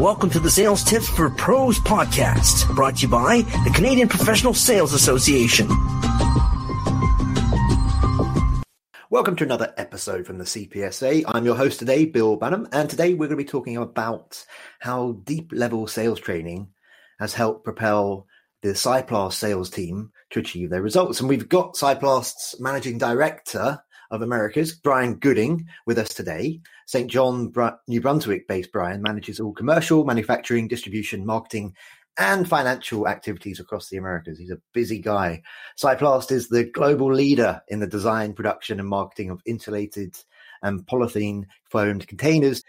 Welcome to the Sales Tips for Pros podcast, brought to you by the Canadian Professional Sales Association. Welcome to another episode from the CPSA. I'm your host today, Bill Banham, and today we're going to be talking about how deep level sales training has helped propel the Saeplast sales team to achieve their results. And we've got Saeplast's managing director, of Americas, Brian Gooding, with us today. St. John, New Brunswick based Brian manages all commercial, manufacturing, distribution, marketing, and financial activities across the Americas. He's a busy guy. Saeplast is the global leader in the design, production, and marketing of insulated and polythene foamed containers.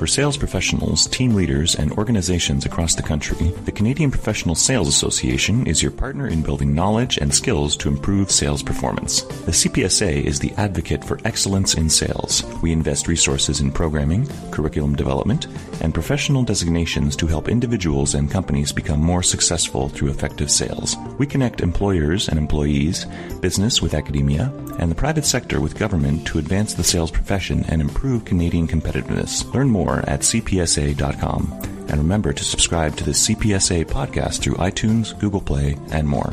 For sales professionals, team leaders, and organizations across the country, the Canadian Professional Sales Association is your partner in building knowledge and skills to improve sales performance. The CPSA is the advocate for excellence in sales. We invest resources in programming, curriculum development, and professional designations to help individuals and companies become more successful through effective sales. We connect employers and employees, business with academia, and the private sector with government to advance the sales profession and improve Canadian competitiveness. Learn more more at cpsa.com. And remember to subscribe to the CPSA podcast through iTunes, Google Play, and more.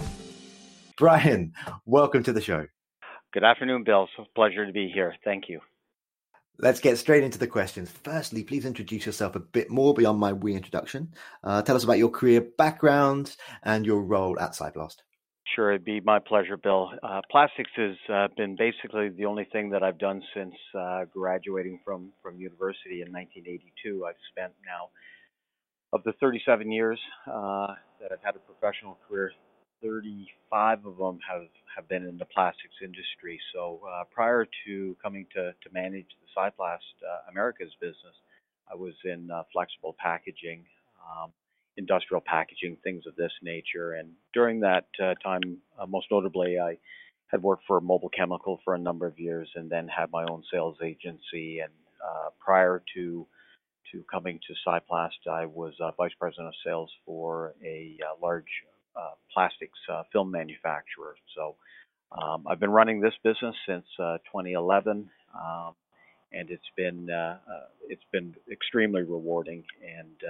Brian, welcome to the show. Good afternoon, Bill. It's a pleasure to be here. Thank you. Let's get straight into the questions. Firstly, please introduce yourself a bit more beyond my wee introduction. Uh, tell us about your career background and your role at Saeplast. Sure, it'd be my pleasure, Bill. Uh, plastics has uh, been basically the only thing that I've done since uh, graduating from from university in 1982. I've spent now of the 37 years uh, that I've had a professional career, 35 of them have have been in the plastics industry. So uh, prior to coming to to manage the Saeplast uh, Americas business, I was in flexible packaging. Um, industrial packaging, things of this nature. And during that uh, time, uh, most notably, I had worked for Mobil Chemical for a number of years, and then had my own sales agency. And uh, prior to to coming to Saeplast, I was uh, vice president of sales for a uh, large uh, plastics film manufacturer. So um, I've been running this business since 2011. Um, and it's been it's been extremely rewarding, and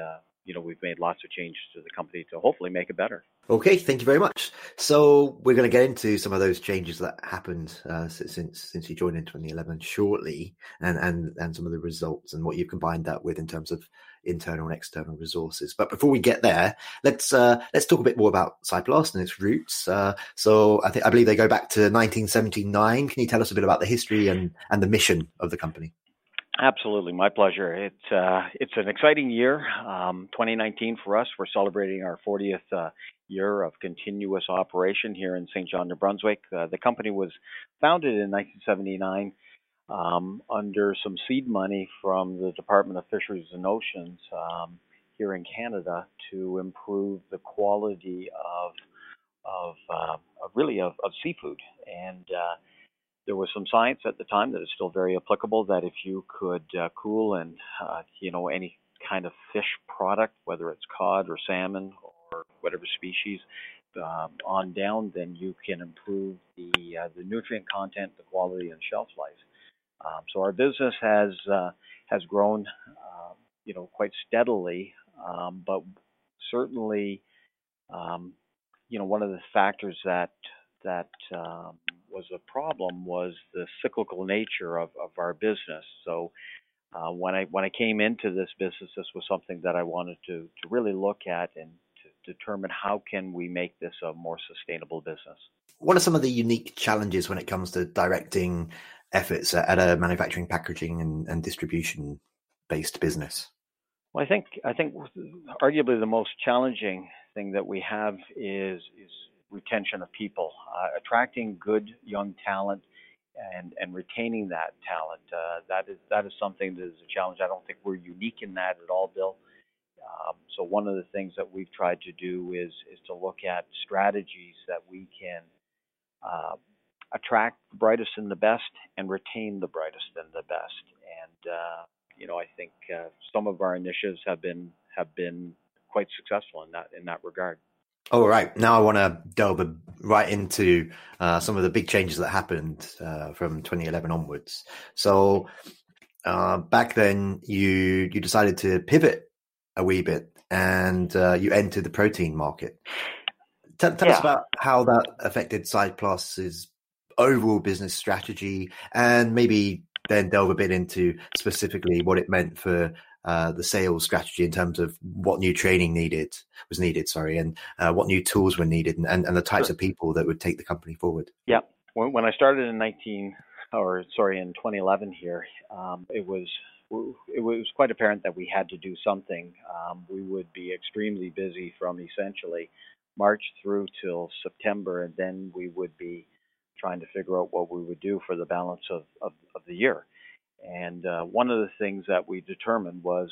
you know we've made lots of changes to the company to hopefully make it better. Okay, thank you very much. So we're going to get into some of those changes that happened uh, since since you joined in 2011 shortly, and and and some of the results and what you've combined that with in terms of internal and external resources. But before we get there, let's uh, let's talk a bit more about Saeplast and its roots. Uh, so I think I believe they go back to 1979. Can you tell us a bit about the history and and the mission of the company? Absolutely, my pleasure. It's uh, it's an exciting year. Um, 2019 for us. We're celebrating our 40th uh, year of continuous operation here in St. John, New Brunswick. Uh, the company was founded in 1979 um, under some seed money from the Department of Fisheries and Oceans um, here in Canada to improve the quality of of, uh, really of, of seafood and uh, there was some science at the time that is still very applicable that if you could uh, cool and uh, you know any kind of fish product, whether it's cod or salmon or whatever species, um, on down, then you can improve the uh, the nutrient content, the quality, and shelf life. Um, so our business has uh, has grown, uh, you know, quite steadily, um, but certainly, um, you know, one of the factors that that um, was a problem was the cyclical nature of, of our business. So uh, when I when I came into this business, this was something that I wanted to to really look at and to determine how can we make this a more sustainable business. What are some of the unique challenges when it comes to directing efforts at a manufacturing, packaging, and, and distribution based business? Well, I think I think arguably the most challenging thing that we have is is retention of people, uh, attracting good young talent, and and retaining that talent. Uh, that is that is something that is a challenge. I don't think we're unique in that at all, Bill. Um, so one of the things that we've tried to do is is to look at strategies that we can uh, attract the brightest and the best and retain the brightest and the best. And uh, you know, I think uh, some of our initiatives have been have been quite successful in that in that regard. All right. Now I want to delve right into uh, some of the big changes that happened uh, from 2011 onwards. So uh, back then, you you decided to pivot a wee bit, and uh, you entered the protein market. Tell, tell yeah. us about how that affected Saeplast's overall business strategy, and maybe then delve a bit into specifically what it meant for uh, the sales strategy in terms of what new training needed was needed, sorry, and uh, what new tools were needed, and, and, and the types sure. of people that would take the company forward. Yeah, when, when I started in 19, or sorry, in 2011 here, um, it was it was quite apparent that we had to do something. Um, we would be extremely busy from essentially March through till September, and then we would be trying to figure out what we would do for the balance of, of, of the year. And uh, one of the things that we determined was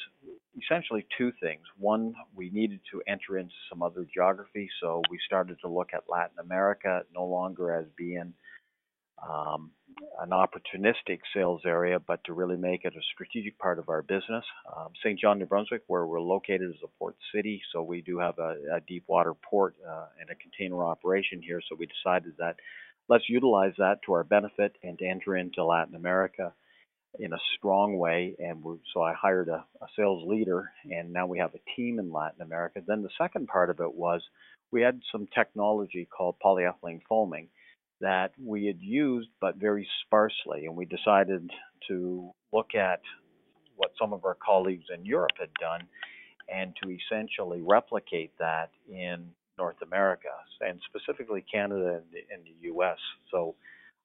essentially two things. One, we needed to enter into some other geography, so we started to look at Latin America no longer as being um, an opportunistic sales area, but to really make it a strategic part of our business. Um, St. John, New Brunswick, where we're located, is a port city, so we do have a, a deep water port uh, and a container operation here. So we decided that let's utilize that to our benefit and enter into Latin America in a strong way. And so I hired a, a sales leader, and now we have a team in Latin America. Then the second part of it was we had some technology called polyethylene foaming that we had used but very sparsely, and we decided to look at what some of our colleagues in Europe had done and to essentially replicate that in North America and specifically Canada and the, and the U.S. So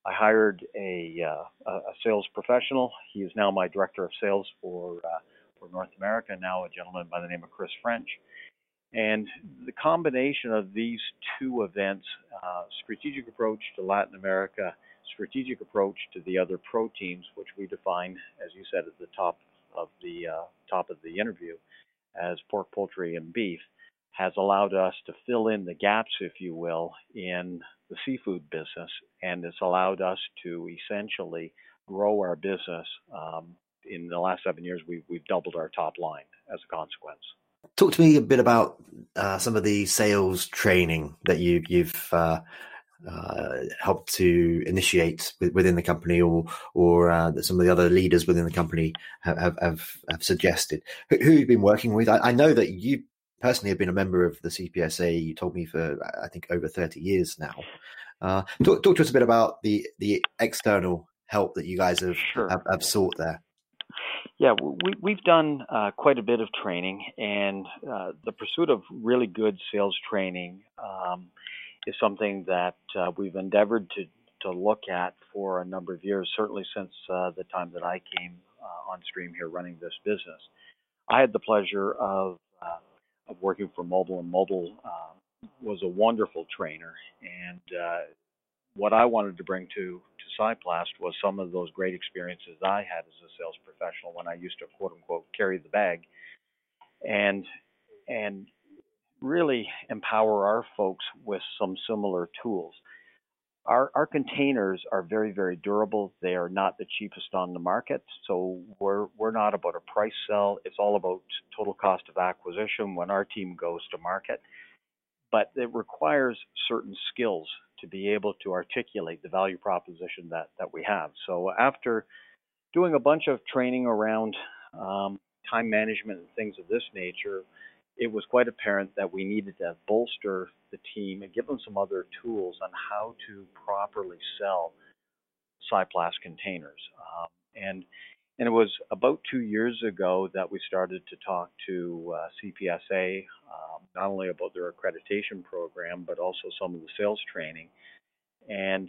I hired a, uh, a sales professional. He is now my director of sales for uh, for North America. Now a gentleman by the name of Chris French. And the combination of these two events, uh, strategic approach to Latin America, strategic approach to the other proteins, which we define, as you said at the top of the uh, top of the interview, as pork, poultry, and beef, has allowed us to fill in the gaps, if you will, in the seafood business, and it's allowed us to essentially grow our business. Um, in the last seven years, we've, we've doubled our top line as a consequence. Talk to me a bit about uh, some of the sales training that you, you've uh, uh, helped to initiate within the company, or or uh, that some of the other leaders within the company have have, have, have suggested. Who, who you've been working with? I, I, know that you personally have been a member of the CPSA. You told me for I think over thirty years now. Uh, talk, talk to us a bit about the the external help that you guys have sure. have, have sought there. Yeah, we, we've done uh, quite a bit of training, and uh, the pursuit of really good sales training um, is something that uh, we've endeavored to, to look at for a number of years, certainly since uh, the time that I came uh, on stream here running this business. I had the pleasure of, uh, of working for Mobil, and Mobil uh, was a wonderful trainer, and uh, what I wanted to bring to to Saeplast was some of those great experiences I had as a sales professional when I used to quote unquote carry the bag, and and really empower our folks with some similar tools. Our, our containers are very, very durable. They are not the cheapest on the market. So we're, we're not about a price sell. It's all about total cost of acquisition when our team goes to market. But it requires certain skills to be able to articulate the value proposition that, that we have. So after doing a bunch of training around um, time management and things of this nature, it was quite apparent that we needed to bolster the team and give them some other tools on how to properly sell Saeplast containers. Um, and and it was about two years ago that we started to talk to uh, CPSA, um, not only about their accreditation program, but also some of the sales training. And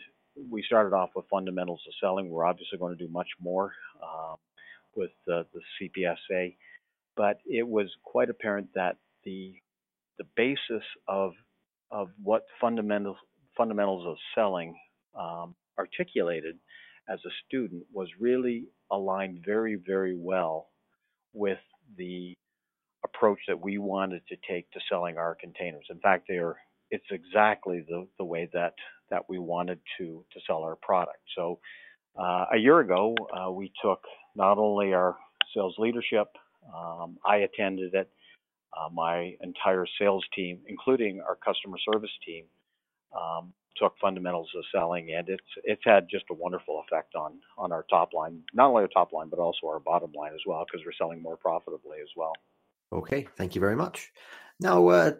we started off with fundamentals of selling. We're obviously going to do much more um, with uh, the CPSA, but it was quite apparent that the the basis of of what fundamentals fundamentals of selling um, articulated as a student was really aligned very, very well with the approach that we wanted to take to selling our containers. In fact, they are it's exactly the, the way that that we wanted to to sell our product. So uh, a year ago, uh, we took not only our sales leadership, um, I attended it, uh, my entire sales team, including our customer service team, um, took fundamentals of selling, and it's it's had just a wonderful effect on on our top line, not only our top line but also our bottom line as well, because we're selling more profitably as well. Okay, thank you very much. Now, uh,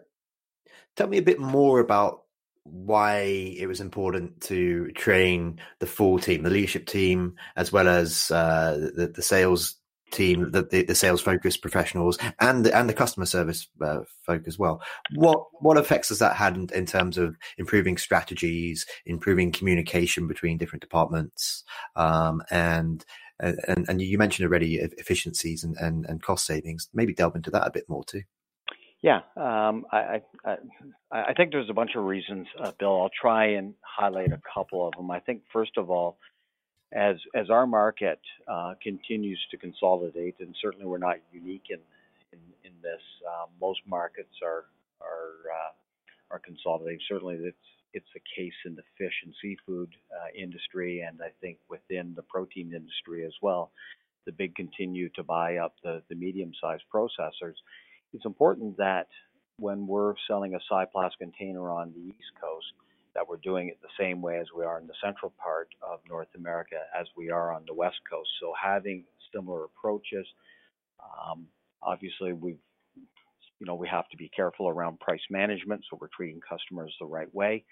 tell me a bit more about why it was important to train the full team, the leadership team, as well as uh, the, the sales team, the, the, sales focused professionals, and the, and the customer service uh, folk as well. What what effects has that had in, in, terms of improving strategies, improving communication between different departments, um, and and, and you mentioned already efficiencies and, and, and cost savings. Maybe delve into that a bit more too. Yeah, um, I, I, I think there's a bunch of reasons, uh, Bill. I'll try and highlight a couple of them. I think first of all, as as our market uh, continues to consolidate, and certainly we're not unique in in, in this. Uh, most markets are are uh, are consolidating. Certainly, it's it's the case in the fish and seafood uh, industry, and I think within the protein industry as well. The big continue to buy up the, the medium-sized processors. It's important that when we're selling a Saeplast container on the East Coast, that we're doing it the same way as we are in the central part of North America as we are on the West Coast. So having similar approaches. Um, obviously, we've you know we have to be careful around price management, so we're treating customers the right way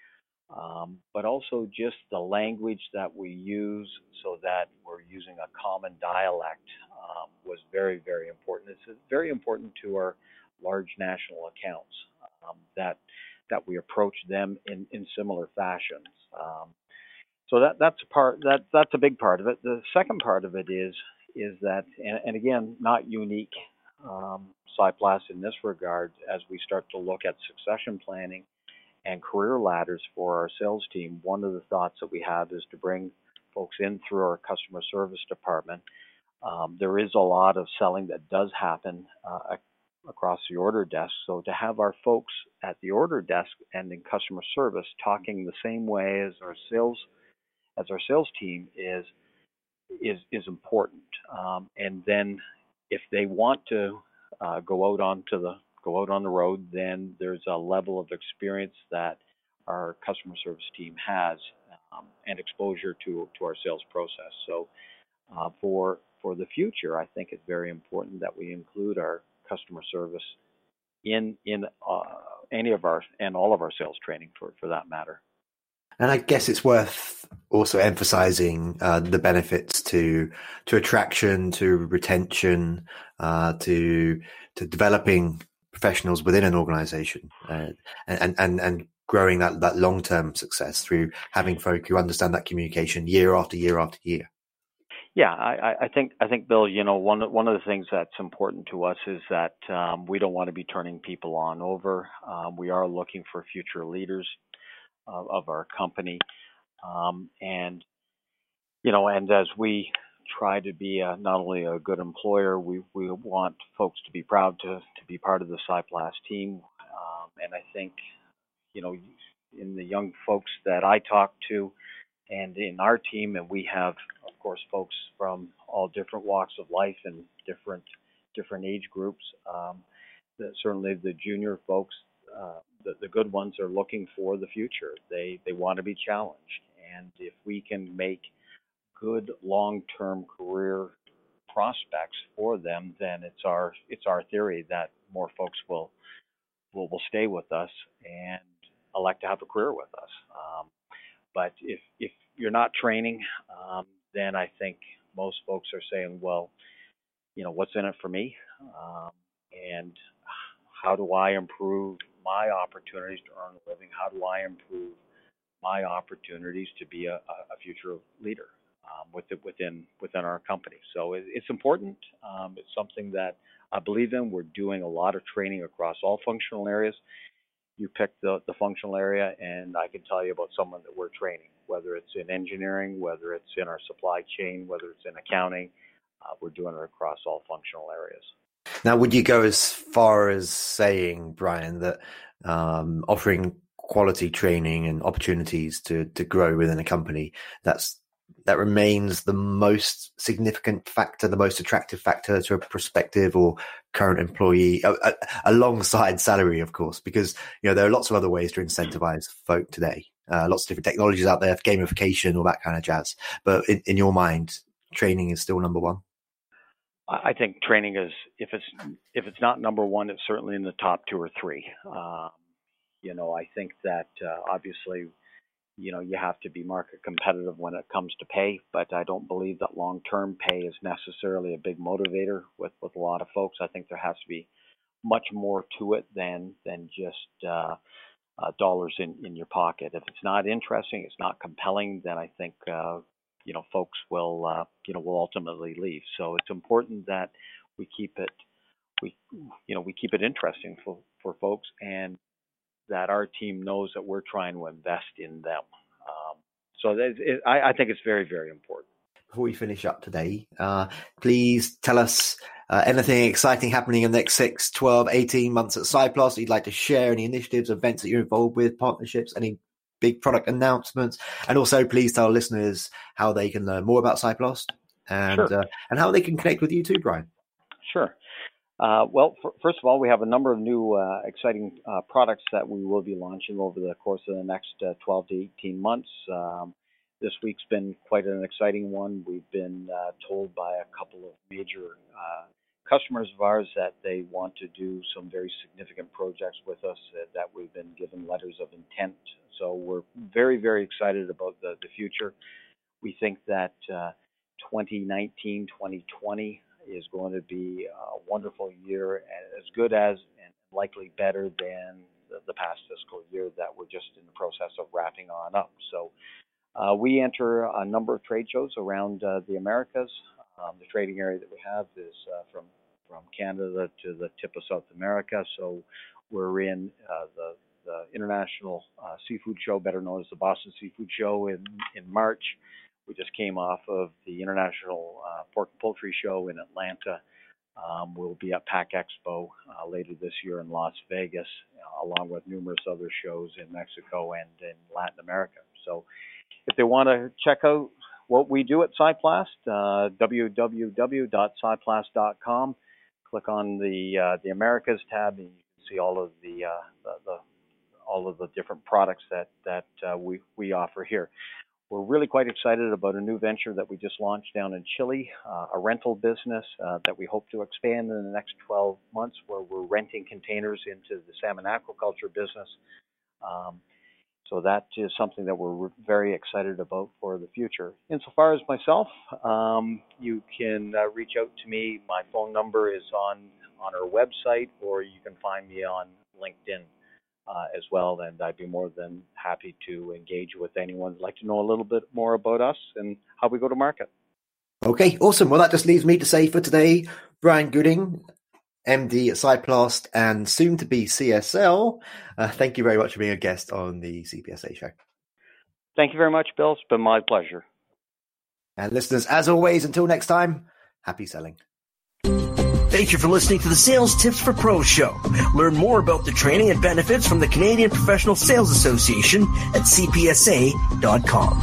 um, but also just the language that we use so that we're using a common dialect um, was very, very important. It's very important to our large national accounts um, that that we approach them in, in similar fashions. Um, so that that's a part that that's a big part of it. The second part of it is is that and, and again not unique um, in this regard as we start to look at succession planning and career ladders for our sales team, one of the thoughts that we have is to bring folks in through our customer service department. Um, there is a lot of selling that does happen uh, across the order desk. So to have our folks at the order desk and in customer service talking the same way as our sales as our sales team is is is important. Um, and then if they want to uh, go out onto the go out on the road, then there's a level of experience that our customer service team has um, and exposure to to our sales process. So uh, for for the future, I think it's very important that we include our customer service in in uh, any of our and all of our sales training for for that matter. And I guess it's worth also emphasizing uh, the benefits to to attraction, to retention, uh, to to developing professionals within an organization uh, and, and, and growing that, that long-term success through having folk who understand that communication year after year after year. Yeah, I, I think I think Bill, you know, one one of the things that's important to us is that um, we don't want to be turning people on over. Um, we are looking for future leaders of, of our company, um, and you know, and as we try to be a, not only a good employer, we, we want folks to be proud to, to be part of the Saeplast team. Um, and I think, you know, in the young folks that I talk to and in our team, and we have, of course, folks from all different walks of life and different different age groups. Um, the, certainly, the junior folks, uh, the, the good ones, are looking for the future. They they want to be challenged, and if we can make good long-term career prospects for them, then it's our it's our theory that more folks will will, will stay with us and elect to have a career with us. Um, but if if you're not training, um, then I think most folks are saying, well, you know, what's in it for me, um, and how do I improve my opportunities to earn a living? How do I improve my opportunities to be a, a future leader? um, within within our company. So it, it's important. Um, it's something that I believe in. We're doing a lot of training across all functional areas. You pick the, the functional area, and I can tell you about someone that we're training, whether it's in engineering, whether it's in our supply chain, whether it's in accounting. Uh, we're doing it across all functional areas. Now, would you go as far as saying, Brian, that um, offering quality training and opportunities to to grow within a company that's that remains the most significant factor, the most attractive factor to a prospective or current employee, uh, uh, alongside salary, of course, because you know there are lots of other ways to incentivize folk today. Uh, lots of different technologies out there, gamification, all that kind of jazz. But in, in your mind, training is still number one. I think training is if it's if it's not number one, it's certainly in the top two or three. Um, you know, I think that uh, obviously, you know, you have to be market competitive when it comes to pay, but I don't believe that long-term pay is necessarily a big motivator with with a lot of folks. I think there has to be much more to it than than just uh, uh, dollars in in your pocket. If it's not interesting, it's not compelling, then I think uh, you know folks will uh, you know will ultimately leave. So it's important that we keep it we you know we keep it interesting for for folks and that our team knows that we're trying to invest in them. Um, so that, it, I, I, think it's very, very important. Before we finish up today, uh, please tell us uh, anything exciting happening in the next 6, 12, 18 months at Saeplast you'd like to share, any initiatives, events that you're involved with, partnerships, any big product announcements, and also please tell listeners how they can learn more about Saeplast and, sure. uh, and how they can connect with you too, Brian. Sure. Uh, well, f- first of all, we have a number of new uh, exciting uh, products that we will be launching over the course of the next uh, 12 to 18 months. Um, this week's been quite an exciting one. We've been uh, told by a couple of major uh, customers of ours that they want to do some very significant projects with us that we've been given letters of intent. So we're very, very excited about the, the future. We think that 2019, 2020 is going to be a wonderful year, as good as and likely better than the, the past fiscal year that we're just in the process of wrapping on up. So uh, we enter a number of trade shows around uh, the Americas. Um, the trading area that we have is uh, from from Canada to the tip of South America. So we're in uh, the the International uh, Seafood Show, better known as the Boston Seafood Show, in in March. We just came off of the International uh, Pork and Poultry Show in Atlanta. Um, we'll be at Pack Expo uh, later this year in Las Vegas, uh, along with numerous other shows in Mexico and in Latin America. So, if they want to check out what we do at Saeplast, uh, www.saeplast.com. Click on the uh, the Americas tab, and you can see all of the, uh, the, the all of the different products that that we we offer here. We're really quite excited about a new venture that we just launched down in Chile, uh, a rental business uh, that we hope to expand in the next 12 months, where we're renting containers into the salmon aquaculture business. Um, so that is something that we're very excited about for the future. Insofar as myself, um, you can uh, reach out to me. My phone number is on on our website, or you can find me on LinkedIn uh, as well. And I'd be more than happy to engage with anyone who'd like to know a little bit more about us and how we go to market. Okay, awesome. Well, that just leaves me to say for today, Brian Gooding, MD at Saeplast and soon to be CSL. Uh, thank you very much for being a guest on the CPSA show. Thank you very much, Bill. It's been my pleasure. And listeners, as always, until next time, happy selling. Thank you for listening to the Sales Tips for Pros show. Learn more about the training and benefits from the Canadian Professional Sales Association at cpsa.com.